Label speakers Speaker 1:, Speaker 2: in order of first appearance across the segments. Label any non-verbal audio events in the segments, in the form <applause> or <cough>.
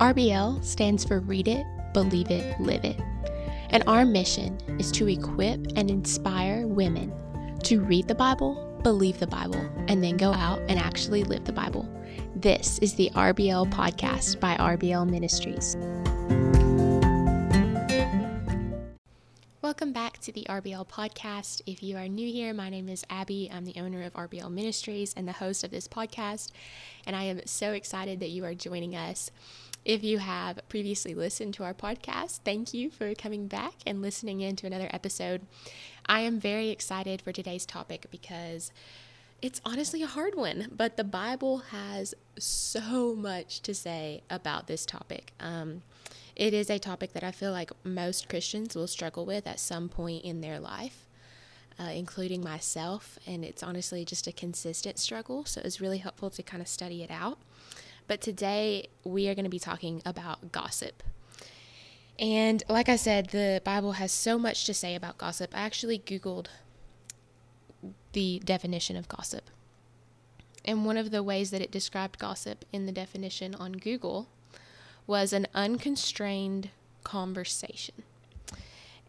Speaker 1: RBL stands for Read It, Believe It, Live It. And our mission is to equip and inspire women to read the Bible, believe the Bible, and then go out and actually live the Bible. This is the RBL podcast by RBL Ministries. Welcome back to the RBL podcast. If you are new here, my name is Abby. I'm the owner of RBL Ministries and the host of this podcast. And I am so excited that you are joining us. If you have previously listened to our podcast, thank you for coming back and listening in to another episode. I am very excited for today's topic because it's honestly a hard one, but the Bible has so much to say about this topic. Um, it is a topic that I feel like most Christians will struggle with at some point in their life, uh, including myself. And it's honestly just a consistent struggle. So it's really helpful to kind of study it out. But today we are going to be talking about gossip. And like I said, the Bible has so much to say about gossip. I actually Googled the definition of gossip. And one of the ways that it described gossip in the definition on Google was an unconstrained conversation.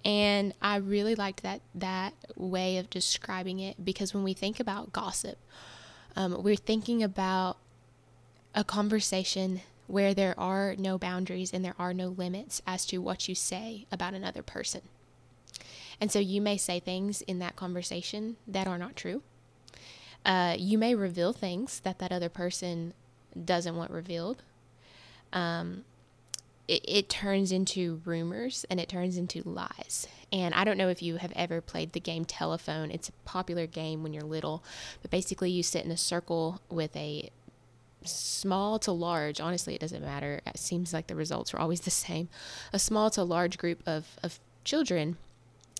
Speaker 1: And I really liked that that way of describing it because when we think about gossip, um, we're thinking about a conversation where there are no boundaries and there are no limits as to what you say about another person. And so you may say things in that conversation that are not true. Uh, you may reveal things that that other person doesn't want revealed. Um, it, it turns into rumors and it turns into lies. And I don't know if you have ever played the game Telephone. It's a popular game when you're little, but basically you sit in a circle with a small to large, honestly, it doesn't matter. It seems like the results are always <laughs> the same. A small to large group of, of children,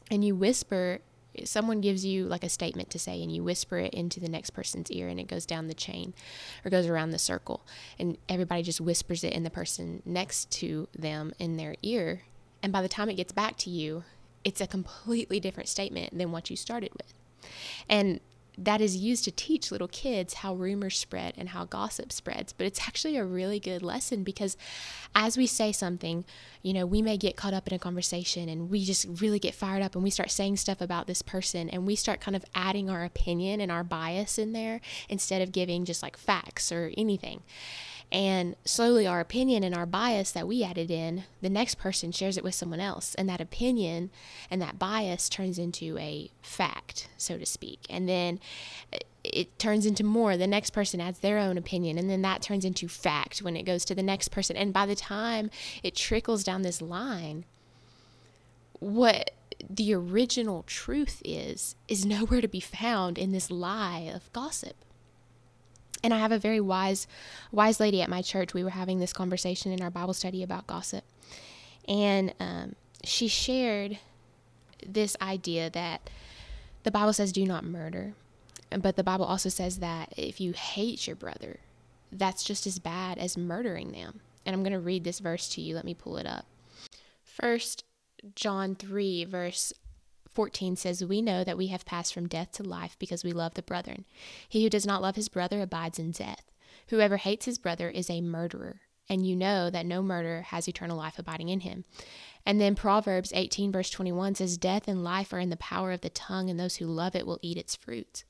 Speaker 1: and you whisper someone gives you like a statement to say and you whisper it into the next person's ear and it goes down the chain or goes around the circle and everybody just whispers it in the person next to them in their ear and by the time it gets back to you it's a completely different statement than what you started with and that is used to teach little kids how rumors spread and how gossip spreads. But it's actually a really good lesson because as we say something, you know, we may get caught up in a conversation and we just really get fired up and we start saying stuff about this person and we start kind of adding our opinion and our bias in there instead of giving just like facts or anything. And slowly, our opinion and our bias that we added in, the next person shares it with someone else. And that opinion and that bias turns into a fact, so to speak. And then it turns into more. The next person adds their own opinion, and then that turns into fact when it goes to the next person. And by the time it trickles down this line, what the original truth is, is nowhere to be found in this lie of gossip. And I have a very wise, wise lady at my church. We were having this conversation in our Bible study about gossip, and um, she shared this idea that the Bible says, "Do not murder," but the Bible also says that if you hate your brother, that's just as bad as murdering them. And I'm going to read this verse to you. Let me pull it up. First John 3, verse 14 says, We know that we have passed from death to life because we love the brethren. He who does not love his brother abides in death. Whoever hates his brother is a murderer, and you know that no murderer has eternal life abiding in him. And then Proverbs 18, verse 21 says, Death and life are in the power of the tongue, and those who love it will eat its fruit.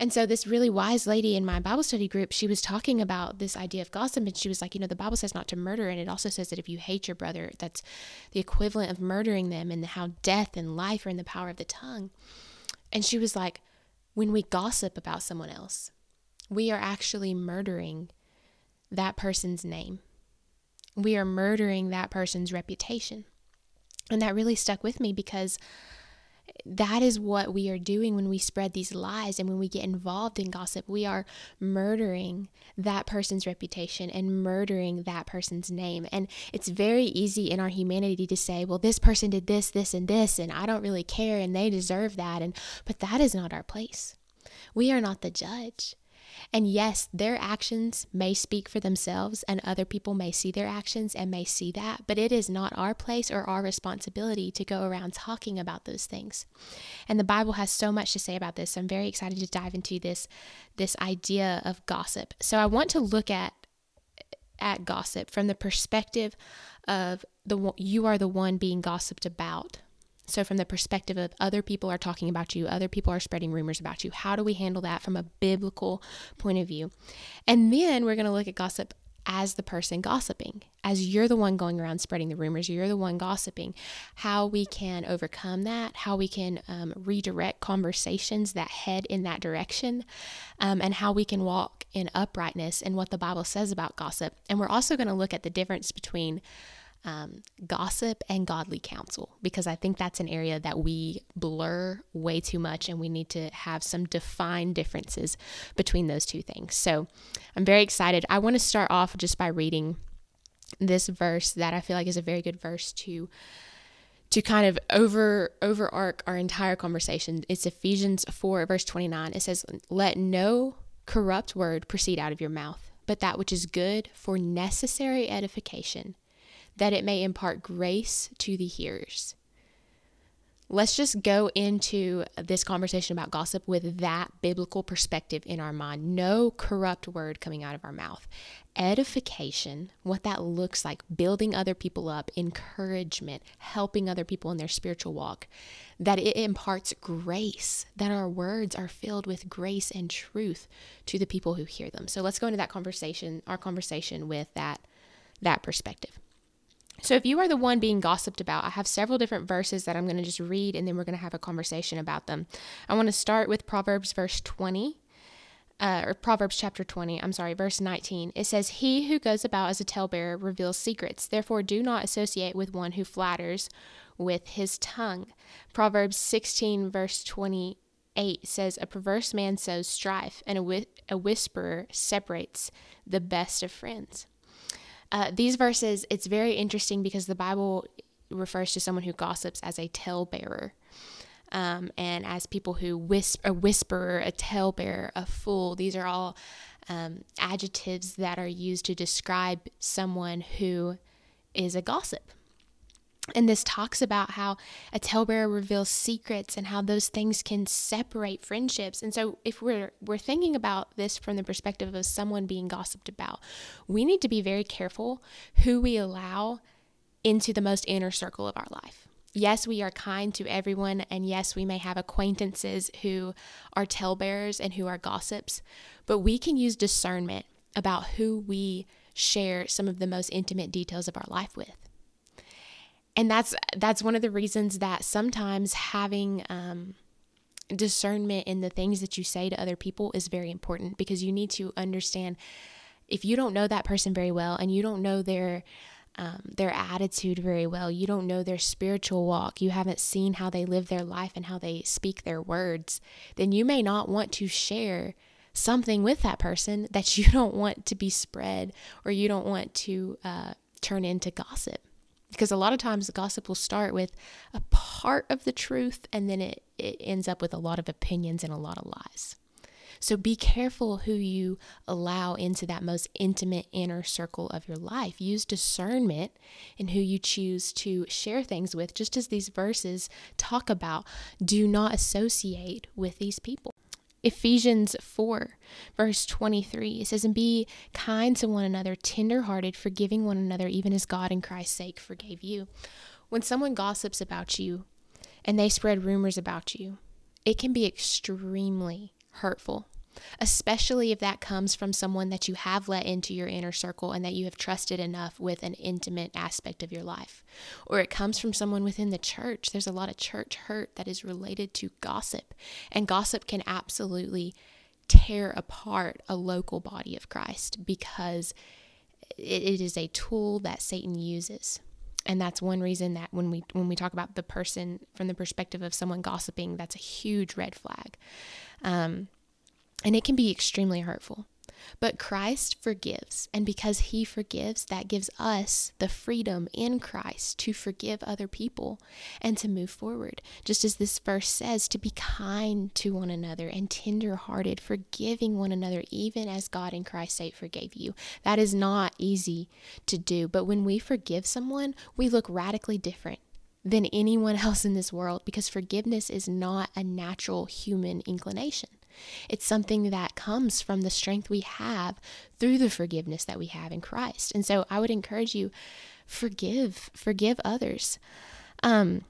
Speaker 1: And so, this really wise lady in my Bible study group, she was talking about this idea of gossip. And she was like, you know, the Bible says not to murder. And it also says that if you hate your brother, that's the equivalent of murdering them, and how death and life are in the power of the tongue. And she was like, when we gossip about someone else, we are actually murdering that person's name. We are murdering that person's reputation. And that really stuck with me because that is what we are doing when we spread these lies and when we get involved in gossip. We are murdering that person's reputation and murdering that person's name. And it's very easy in our humanity to say, well, this person did this, this, and this, and I don't really care and they deserve that. And but that is not our place. We are not the judge. And yes, their actions may speak for themselves, and other people may see their actions and may see that, but it is not our place or our responsibility to go around talking about those things. And the Bible has so much to say about this. So I'm very excited to dive into this this idea of gossip. So I want to look at at gossip from the perspective of the you are the one being gossiped about. So from the perspective of other people are talking about you, other people are spreading rumors about you. How do we handle that from a biblical point of view? And then we're going to look at gossip as the person gossiping, as you're the one going around spreading the rumors, you're the one gossiping, how we can overcome that, how we can um, redirect conversations that head in that direction, um, and how we can walk in uprightness and what the Bible says about gossip. And we're also going to look at the difference between um, gossip and godly counsel because I think that's an area that we blur way too much and we need to have some defined differences between those two things. So I'm very excited. I want to start off just by reading this verse that I feel like is a very good verse to to kind of over overarch our entire conversation. It's Ephesians 4 verse 29. It says, "Let no corrupt word proceed out of your mouth, but that which is good for necessary edification." That it may impart grace to the hearers. Let's just go into this conversation about gossip with that biblical perspective in our mind. No corrupt word coming out of our mouth. Edification, what that looks like, building other people up, encouragement, helping other people in their spiritual walk, that it imparts grace, that our words are filled with grace and truth to the people who hear them. So let's go into that conversation, our conversation with that that perspective. So, if you are the one being gossiped about, I have several different verses that I'm going to just read and then we're going to have a conversation about them. I want to start with Proverbs verse 20, uh, or Proverbs chapter 20, I'm sorry, verse 19. It says, He who goes about as a talebearer reveals secrets. Therefore, do not associate with one who flatters with his tongue. Proverbs 16, verse 28 says, A perverse man sows strife, and a, a whisperer separates the best of friends. Uh, these verses, it's very interesting because the Bible refers to someone who gossips as a talebearer. Um, and as people who whisper, a whisperer, a talebearer, a fool. These are all um, adjectives that are used to describe someone who is a gossip. And this talks about how a talebearer reveals secrets and how those things can separate friendships. And so if we're we're thinking about this from the perspective of someone being gossiped about, we need to be very careful who we allow into the most inner circle of our life. Yes, we are kind to everyone, and yes, we may have acquaintances who are talebearers and who are gossips, but we can use discernment about who we share some of the most intimate details of our life with and that's that's one of the reasons that sometimes having um, discernment in the things that you say to other people is very important because you need to understand if you don't know that person very well and you don't know their um, their attitude very well you don't know their spiritual walk you haven't seen how they live their life and how they speak their words then you may not want to share something with that person that you <laughs> don't want to be spread or you don't want to uh, turn into gossip because a lot of times the gossip will start with a part of the truth and then it, it ends up with a lot of opinions and a lot of lies. So be careful who you allow into that most intimate inner circle of your life. Use discernment in who you choose to share things with, just as these verses talk about. Do not associate with these people. Ephesians 4, verse 23, it says, And be kind to one another, tenderhearted, forgiving one another, even as God in Christ's sake forgave you. When someone gossips about you and they spread rumors about you, it can be extremely hurtful especially if that comes from someone that you have let into your inner circle and that you have trusted enough with an intimate aspect of your life. Or it comes from someone within the church. There's a lot of church hurt that is related to gossip, and gossip can absolutely tear apart a local body of Christ because it is a tool that Satan uses and that's one reason that when we when we talk about the person from the perspective of someone gossiping that's a huge red flag um, and it can be extremely hurtful. But Christ forgives. And because he forgives, that gives us the freedom in Christ to forgive other people and to move forward. Just as this verse says, to be kind to one another and tenderhearted, forgiving one another, even as God in Christ's sake forgave you. That is not easy to do. But when we forgive someone, we look radically different than anyone <laughs> else in this world because forgiveness is not a natural human inclination. It's something that comes from the strength we have through the forgiveness that we have in Christ. And so I would encourage you forgive, forgive others. Um,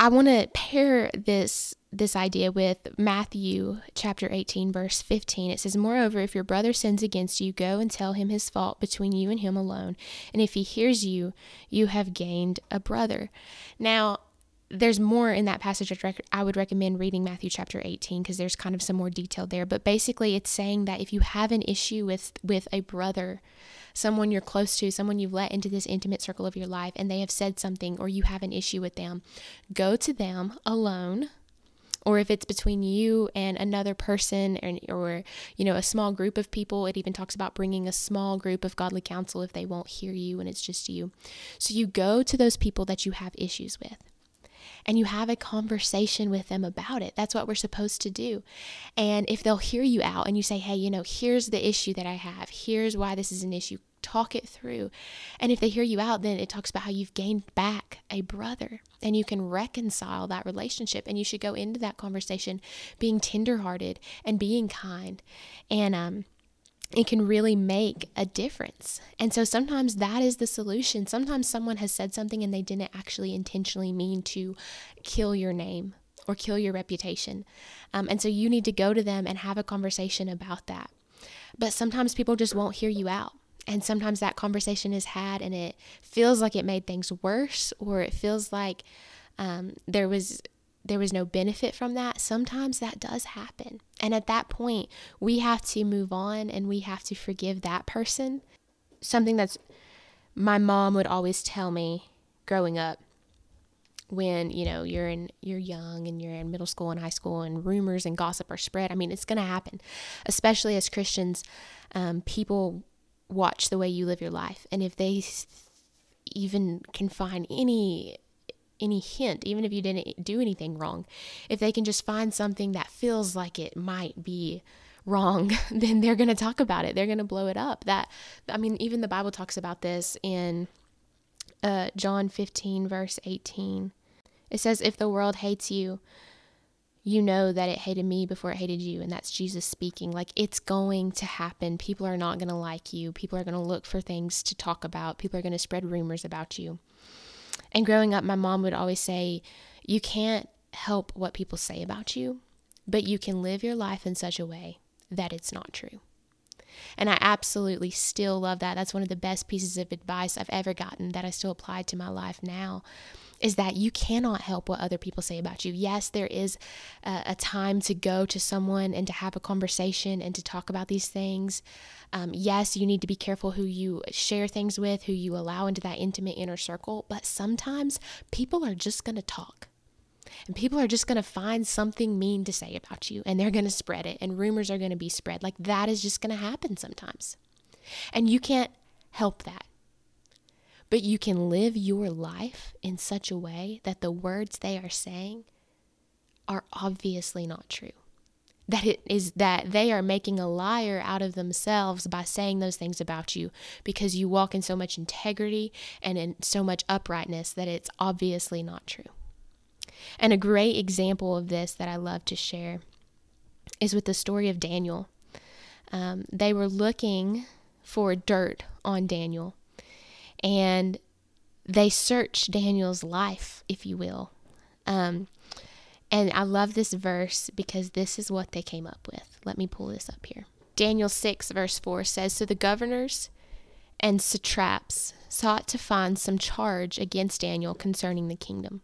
Speaker 1: I want to pair this this idea with Matthew chapter 18 verse 15. It says, "Moreover, if your brother sins against you, go and tell him his fault between you and him alone, and if he hears you, you have gained a brother." Now, there's more in that passage. I would recommend reading Matthew chapter 18 because there's kind of some more detail there. But basically, it's saying that if you have an issue with with a brother, someone you're close to, someone you've let into this intimate circle of your life, and they have said something or you have an issue with them, go to them alone or if it's between you and another person or, or you know a small group of people it even talks about bringing a small group of godly counsel if they won't hear you and it's just you so you go to those people that you have issues with and you have a conversation with them about it. That's what we're supposed to do. And if they'll hear you out and you say, hey, you know, here's the issue that I have, here's why this is an issue, talk it through. And if they hear you out, then it talks about how you've gained back a brother and you can reconcile that relationship. And you should go into that conversation being tenderhearted and being kind. And, um, it can really make a difference. And so sometimes that is the solution. Sometimes someone has said something and they didn't actually intentionally mean to kill your name or kill your reputation. Um, and so you need to go to them and have a conversation about that. But sometimes people just won't hear you out. And sometimes that conversation is had and it feels like it made things worse or it feels like um, there was there was no benefit from that, sometimes that does happen. And at that point, we have to move on and we have to forgive that person. Something that's my mom would always tell me growing up when you know you're in you're young and you're in middle school and high school and rumors and gossip are spread i mean it's going to happen especially as christians um, people watch the way you live your life and if they even can find any any hint, even if you didn't do anything wrong, if they can just find something that feels like it might be wrong, <laughs> then they're going to talk about it. They're going to blow it up. That I mean, even the Bible talks about this in uh, John 15 verse 18. It says, "If the world hates you, you know that it hated me before it hated you." And that's Jesus speaking. Like it's going to happen. People are not going to like you. People are going to look for things to talk about. People are going to spread rumors about you. And growing up, my mom would always say, You can't help what people say about you, but you can live your life in such a way that it's not true. And I absolutely still love that. That's one of the best pieces of advice I've ever gotten that I still apply to my life now is that you cannot help what other people say about you. Yes, there is a, a time to go to someone and to have a conversation and to talk about these things. Um, yes, you need to be careful who you share things with, who you allow into that intimate inner circle, but sometimes people are just going to talk. And people are just going to find something mean to say about you and they're going to spread it, and rumors are going to be spread. Like that is just going to happen sometimes. And you can't help that. But you can live your life in such a way that the words they are saying are obviously not true. That it is that they are making a liar out of themselves by saying those things about you because you walk in so much integrity and in so much uprightness that it's obviously not true. And a great example of this that I love to share is with the story of Daniel. Um, they were looking for dirt on Daniel and they search Daniel's life, if you will. Um, and I love this verse because this is what they came up with. Let me pull this up here. Daniel 6, verse 4 says So the governors and satraps sought to find some charge against Daniel concerning the kingdom,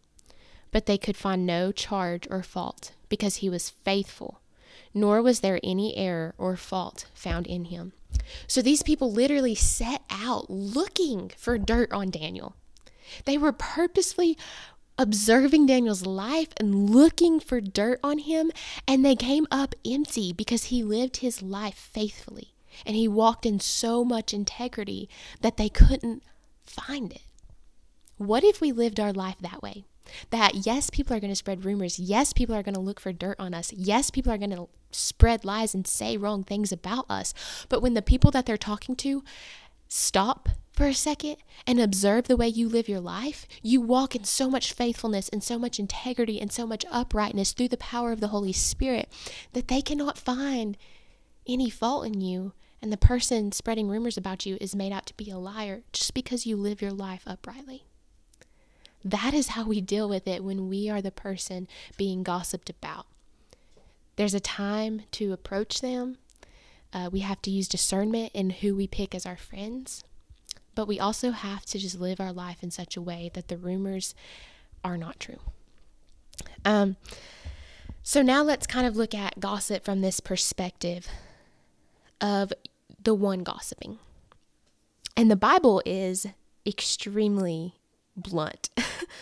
Speaker 1: but they could find no charge or fault because he was faithful, nor was there any error or fault found in him. So these people literally set out looking for dirt on Daniel. They were purposely observing Daniel's life and looking for dirt on him, and they came up empty because he lived his life faithfully and he walked in so much integrity that they couldn't find it. What if we lived our life that way? That yes, people are going to spread rumors. Yes, people are going to look for dirt on us. Yes, people are going to spread lies and say wrong things about us. But when the people that they're talking to stop for a second and observe the way you live your life, you walk in so much faithfulness and so much integrity and so much uprightness through the power of the Holy Spirit that they cannot find any fault in you. And the person spreading rumors about you is made out to be a liar just because you live your life uprightly. That is how we deal with it when we are the person being gossiped about. There's a time to approach them. Uh, we have to use discernment in who we pick as our friends. But we also have to just live our life in such a way that the rumors are not true. Um, so now let's kind of look at gossip from this perspective of the one gossiping. And the Bible is extremely blunt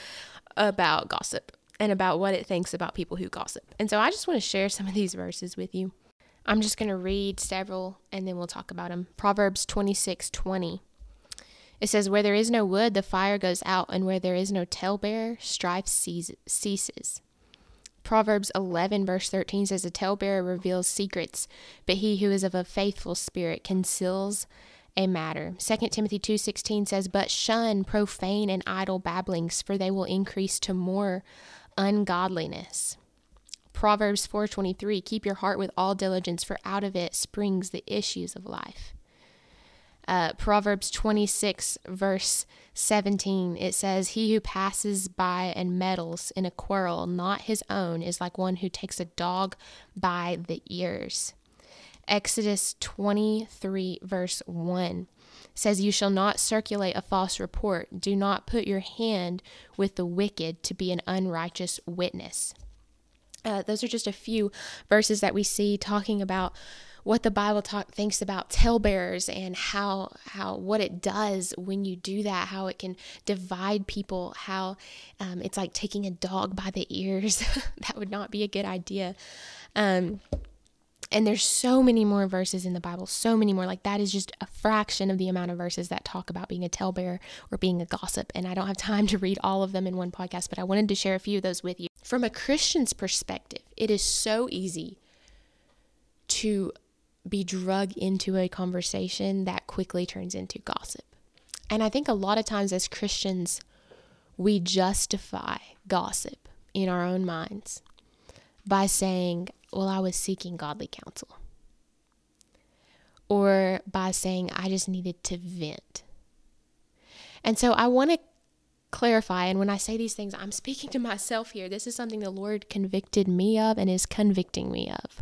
Speaker 1: <laughs> about gossip and about what it thinks about people who gossip. And so I just want to share some of these verses with you. I'm just going to read several and then we'll talk about them. Proverbs 26 20. It says, Where there is no wood, the fire goes out, and where there is no talebearer, strife ceases. Proverbs 11, verse 13 says, A talebearer reveals secrets, but he who is of a faithful spirit conceals a matter. 2 Timothy 2:16 says, "But shun profane and idle babblings, for they will increase to more ungodliness." Proverbs 4:23, "Keep your heart with all diligence, for out of it springs the issues of life." uh, Proverbs 26, verse 17, it says, He who passes by and meddles in a quarrel not his own is like one who takes a dog by the ears. Exodus 23, verse 1 says, You shall not circulate a false report. Do not put your hand with the wicked to be an unrighteous witness. Uh, those are just a few verses that we see talking about what the Bible talk, thinks about talebearers and how how what it does when you do that, how it can divide people, how um, it's like taking a dog by the ears. <laughs> that would not be a good idea. Um, and there's so many more verses in the Bible, so many more. Like that is just a fraction of the amount of verses that talk about being a talebearer or being a gossip. And I don't have time to read all of them in one podcast, but I wanted to share a few of those with you. From a Christian's perspective, it is so easy to be drug into a conversation that quickly turns into gossip. And I think a lot of times as Christians, we justify gossip in our own minds by saying, Well, I was seeking godly counsel. Or by saying, I just needed to vent. And so I want to clarify, and when I say these things, I'm speaking to myself here. This is something the Lord convicted me of and is convicting me of.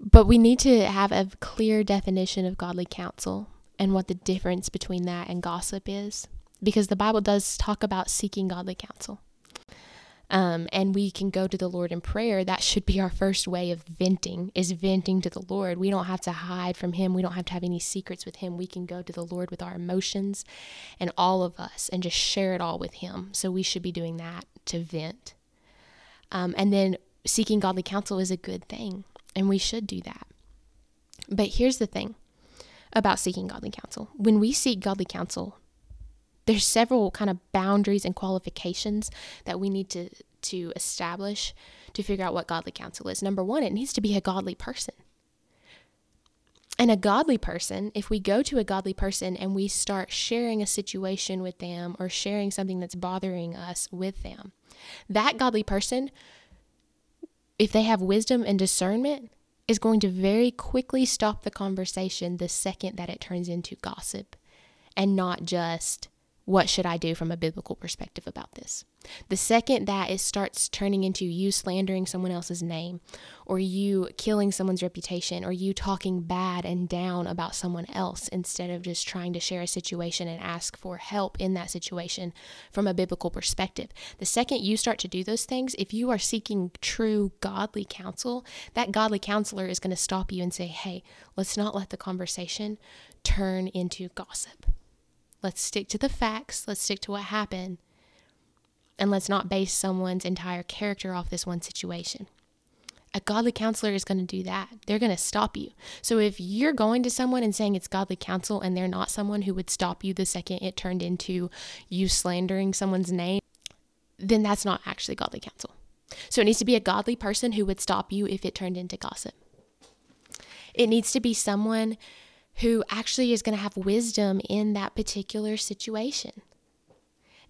Speaker 1: But we need to have a clear definition of godly counsel and what the difference between that and gossip is. Because the Bible does talk about seeking godly counsel. Um, and we can go to the Lord in prayer. That should be our first way of venting, is venting to the Lord. We don't have to hide from Him. We don't have to have any secrets with Him. We can go to the Lord with our emotions and all of us and just share it all with Him. So we should be doing that to vent. Um, and then seeking godly counsel is a good thing and we should do that. But here's the thing about seeking godly counsel. When we seek godly counsel, there's several kind of boundaries and qualifications that we need to to establish to figure out what godly counsel is. Number 1, it needs to be a godly person. And a godly person, if we go to a godly person and we start sharing a situation with them or sharing something that's bothering us with them, that godly person if they have wisdom and discernment, is going to very quickly stop the conversation the second that it turns into gossip and not just what should I do from a biblical perspective about this? The second that it starts turning into you slandering someone else's name, or you killing someone's reputation, or you talking bad and down about someone else instead of just trying to share a situation and ask for help in that situation from a biblical perspective. The second you start to do those things, if you are seeking true godly counsel, that godly counselor is going to stop you and say, hey, let's not let the conversation turn into gossip. Let's stick to the facts. Let's stick to what happened. And let's not base someone's entire character off this one situation. A godly counselor is going to do that. They're going to stop you. So if you're going to someone and saying it's godly counsel and they're not someone who would stop you the second it turned into you slandering someone's name, then that's not actually godly counsel. So it needs to be a godly person who would stop you if it turned into gossip. It needs to be someone who actually is going to have wisdom in that particular situation.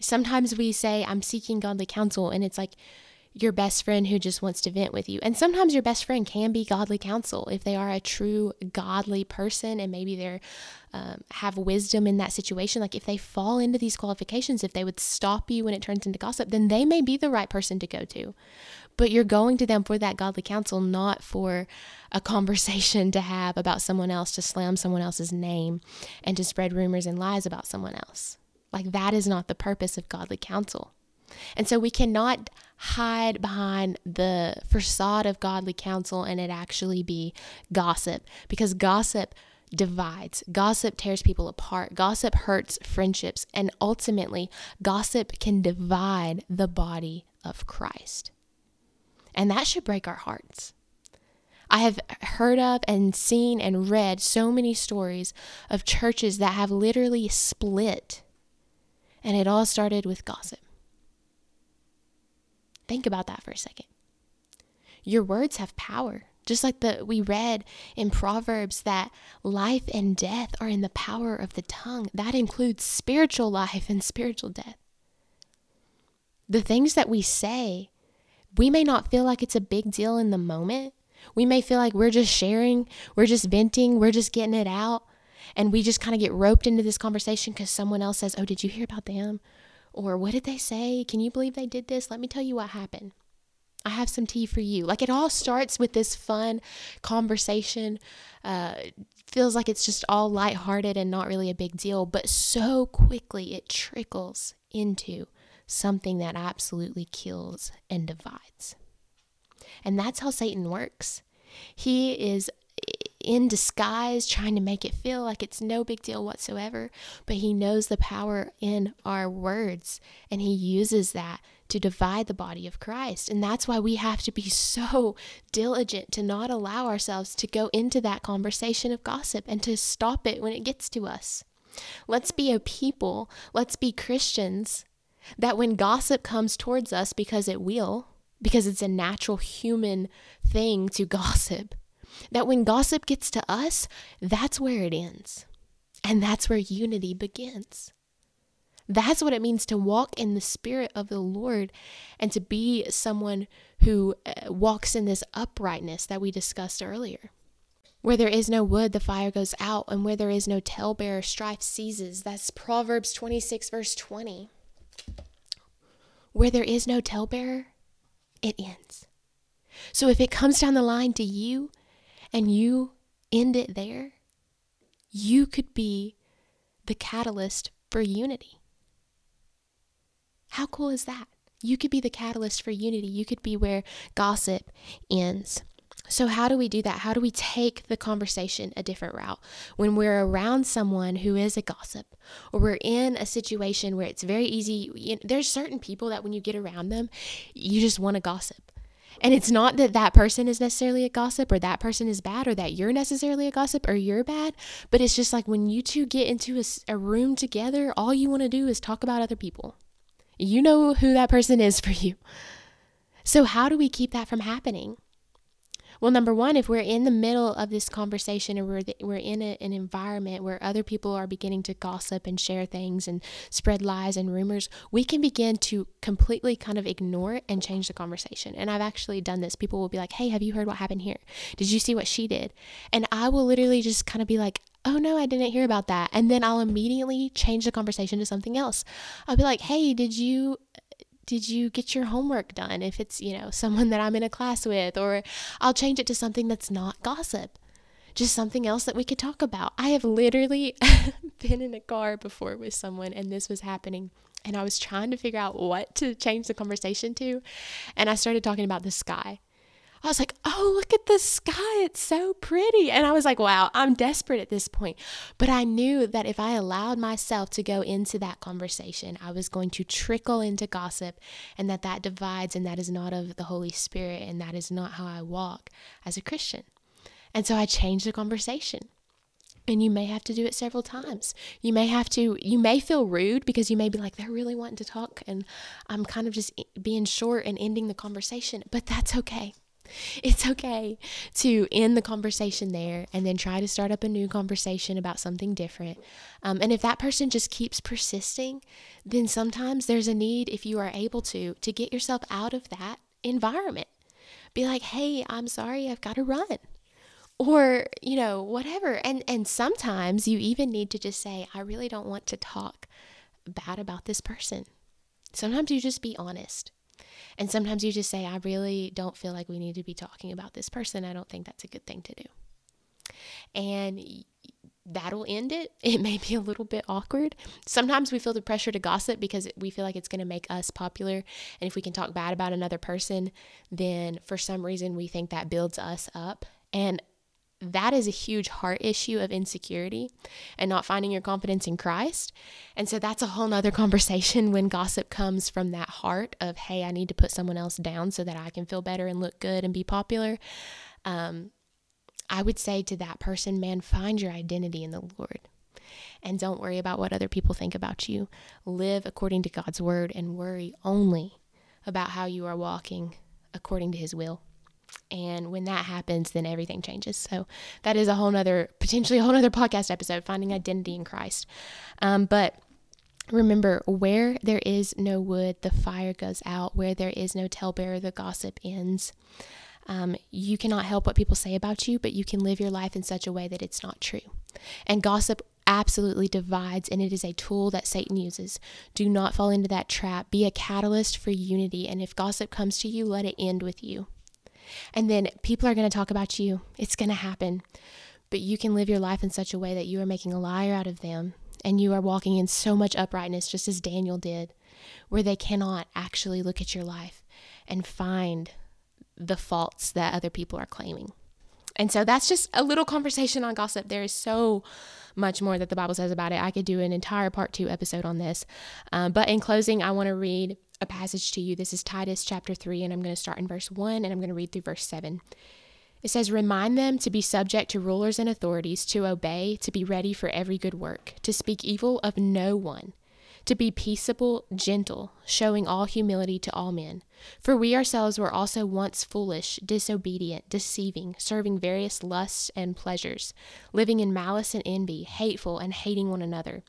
Speaker 1: Sometimes we say, I'm seeking godly counsel, and it's like your best friend who just wants to vent with you. And sometimes your best friend can be godly counsel if they are a true godly person and maybe they're um, have wisdom in that situation. Like if they fall into these qualifications, if they would stop you when it turns into gossip, then they may be the right person to go to. But you're going to them for that godly counsel, not for a conversation to have about someone else, to slam someone else's name and to spread rumors and lies about someone else. Like that is not the purpose of godly counsel. And so we cannot hide behind the facade of godly counsel and it actually be gossip because gossip divides. Gossip tears people apart. Gossip hurts friendships. And ultimately, gossip can divide the body of Christ. And that should break our hearts. I have heard of and seen and read so many stories of churches that have literally split. And it all started with gossip. Think about that for a second. Your words have power. Just like the we read in Proverbs that life and death are in the power of the tongue. That includes spiritual life and spiritual death. The things that we say, we may not feel like it's a big deal in the moment. We may feel like we're just sharing, we're just venting, we're just getting it out. And we just kind of get roped into this conversation because someone else says, Oh, did you hear about them? Or what did they say? Can you believe they did this? Let me tell you what happened. I have some tea for you. Like it all starts with this fun conversation. Uh, feels like it's just all lighthearted and not really a big deal, but so quickly it trickles into something that absolutely kills and divides. And that's how Satan works. He is in disguise, trying to make it feel like it's no big deal whatsoever. But He knows the power in our words, and He uses that to divide the body of Christ. And that's why we have to be so diligent to not allow ourselves to go into that conversation of gossip and to stop it when it gets to us. Let's be a people, let's be Christians that when gossip comes towards us, because it will, because it's a natural human thing to <laughs> gossip, that when gossip gets to us, that's where it ends. And that's where unity begins. That's what it means to walk in the Spirit of the Lord and to be someone who uh, walks in this uprightness that we discussed earlier. Where there is no wood, the fire goes out, and where there is no talebearer, strife ceases. That's Proverbs 26, verse 20. Where there is no talebearer, it ends. So if it comes down the line to you and you end it there, you could be the catalyst for unity. How cool is that? You could be the catalyst for unity. You could be where gossip ends. So, how do we do that? How do we take the conversation a different route when we're around someone who is a gossip or we're in a situation where it's very easy? You know, there's certain people that when you get around them, you just want to gossip. And it's not that that person is necessarily a gossip or that person is bad or that you're necessarily a gossip or you're bad, but it's just like when you two get into a, a room together, all you want to do is talk about other people. You know who that person is for you. So, how do we keep that from happening? Well, number one, if we're in the middle of this conversation and we're, we're in a, an environment where other people are beginning to gossip and share things and spread lies and rumors, we can begin to completely kind of ignore it and change the conversation. And I've actually done this. People will be like, hey, have you heard what happened here? Did you see what she did? And I will literally just kind of be like, oh no, I didn't hear about that. And then I'll immediately change the conversation to something else. I'll be like, hey, did you did you get your homework done? If it's you know someone that i'm in a class with or i'll change it to something that's not gossip. Just something else that we could talk about. I have literally <laughs> been in a car before with someone and this was happening and i was trying to figure out what to change the conversation to and i started talking about the sky I was like, oh, look at the sky. It's so pretty. And I was like, wow, I'm desperate at this point. But I knew that if I allowed myself to go into that conversation, I was going to trickle into gossip and that that divides and that is not of the Holy Spirit and that is not how I walk as a Christian. And so I changed the conversation. And you may have to do it several times. You may have to, you may feel rude because you may be like, they're really wanting to talk and I'm kind of just being short and ending the conversation, but that's okay It's okay to end the conversation there and then try to start up a new conversation about something different. Um, and if that person just keeps persisting, then sometimes there's a need, if you are able to, to get yourself out of that environment. Be like, hey, I'm sorry, I've got to run. Or, you know, whatever. And and sometimes you even need to just say, I really don't want to talk bad about this person. Sometimes you just be honest. And sometimes you just say, I really don't feel like we need to be talking about this person. I don't think that's a good thing to do. And that'll end it. <laughs> It may be a little bit awkward. Sometimes we feel the pressure to gossip because we feel like it's going to make us popular. And if we can talk bad about another person, then for some reason we think that builds us up. And that is a huge heart issue of insecurity and not finding your confidence in Christ. And so that's a whole nother conversation <laughs> when gossip comes from that heart of, hey, I need to put someone else down so that I can feel better and look good and be popular. Um, I would say to that person, man, find your identity in the Lord. And don't worry about what other people think about you. Live according to God's word and worry only about how you are walking according to his will. And when that happens, then everything changes. So that is a whole nother, potentially a whole nother podcast episode, finding identity in Christ. Um, but remember, where there is no wood, the fire goes out. Where there is no talebearer, the gossip ends. Um, you cannot help what people say about you, but you can live your life in such a way that it's not true. And gossip absolutely divides, and it is a tool that Satan uses. Do not fall into that trap. Be a catalyst for unity. And if gossip comes to you, let it end with you. And then people are going to talk about you. It's going to happen. But you can live your life in such a way that you are making a liar out of them and you are walking in so much uprightness, just as Daniel did, where they cannot actually look at your life and find the faults that other people are claiming. And so that's just a little conversation on gossip. There is so much more that the Bible says about it. I could do an entire part two episode on this. Um, but in closing, I want to read a passage to you. This is Titus chapter 3, and I'm going to start in verse 1 and I'm going to read through verse 7. It says, Remind them to be subject to rulers and authorities, to obey, to be ready for every good work, to speak evil of no one to be peaceable, gentle, showing all humility to all men. For we ourselves were also once foolish, disobedient, deceiving, serving various lusts and pleasures, living in malice and envy, hateful and hating one another.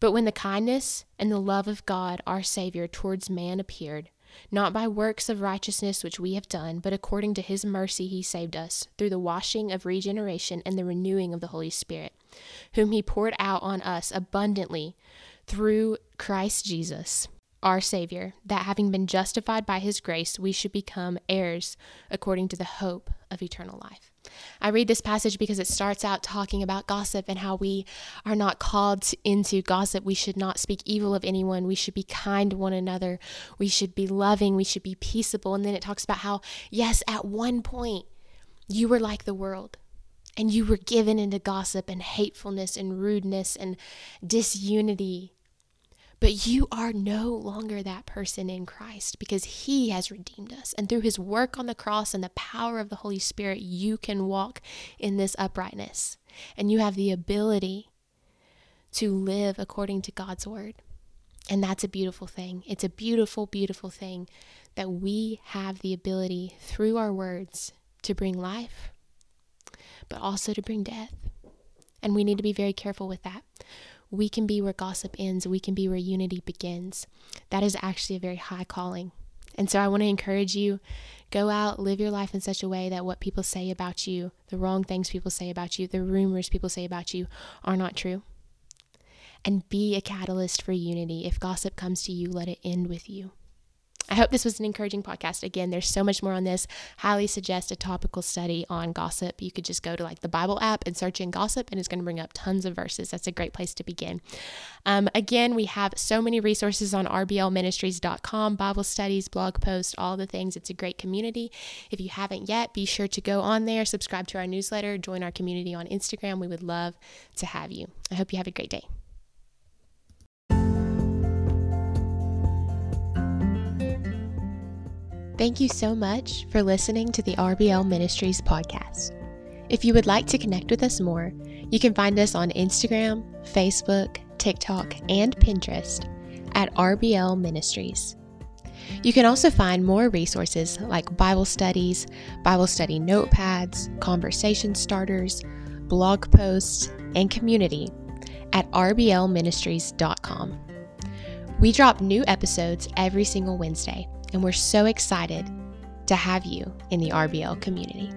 Speaker 1: But when the kindness and the love of God our Savior towards man appeared, not by works of righteousness which we have done, but according to his mercy he saved us, through the washing of regeneration and the renewing of the Holy Spirit, whom he poured out on us abundantly through Christ Jesus, our Savior, that having been justified by his grace, we should become heirs according to the hope of eternal life. I read this passage because it starts out talking about gossip and how we are not called into gossip. We should not speak evil of anyone. We should be kind to one another. We should be loving. We should be peaceable. And then it talks about how, yes, at one point you were like the world and you were given into gossip and hatefulness and rudeness and disunity. But you are no longer that person in Christ because He has redeemed us. And through His work on the cross and the power of the Holy Spirit, you can walk in this uprightness. And you have the ability to live according to God's word. And that's a beautiful thing. It's a beautiful, beautiful thing that we have the ability through our words to bring life, but also to bring death. And we need to be very careful with that we can be where gossip ends, we can be where unity begins. That is actually a very high calling. And so I want to encourage you go out, live your life in such a way that what people say about you, the wrong things people say about you, the rumors people say about you are not true. And be a catalyst for unity. If gossip comes to you, let it end with you. I hope this was an encouraging podcast. Again, there's so much more on this. Highly suggest a topical study on gossip. You could just go to like the Bible app and search in gossip, and it's going to bring up tons of verses. That's a great place to begin. Um, again, we have so many resources on rblministries.com Bible studies, blog posts, all the things. It's a great community. If you haven't yet, be sure to go on there, subscribe to our newsletter, join our community on Instagram. We would love to have you. I hope you have a great day. Thank you so much for listening to the RBL Ministries podcast. If you would like to connect with us more, you can find us on Instagram, Facebook, TikTok, and Pinterest at RBL Ministries. You can also find more resources like Bible studies, Bible study notepads, conversation starters, blog posts, and community at rblministries.com. We drop new episodes every single Wednesday, and we're so excited to have you in the RBL community.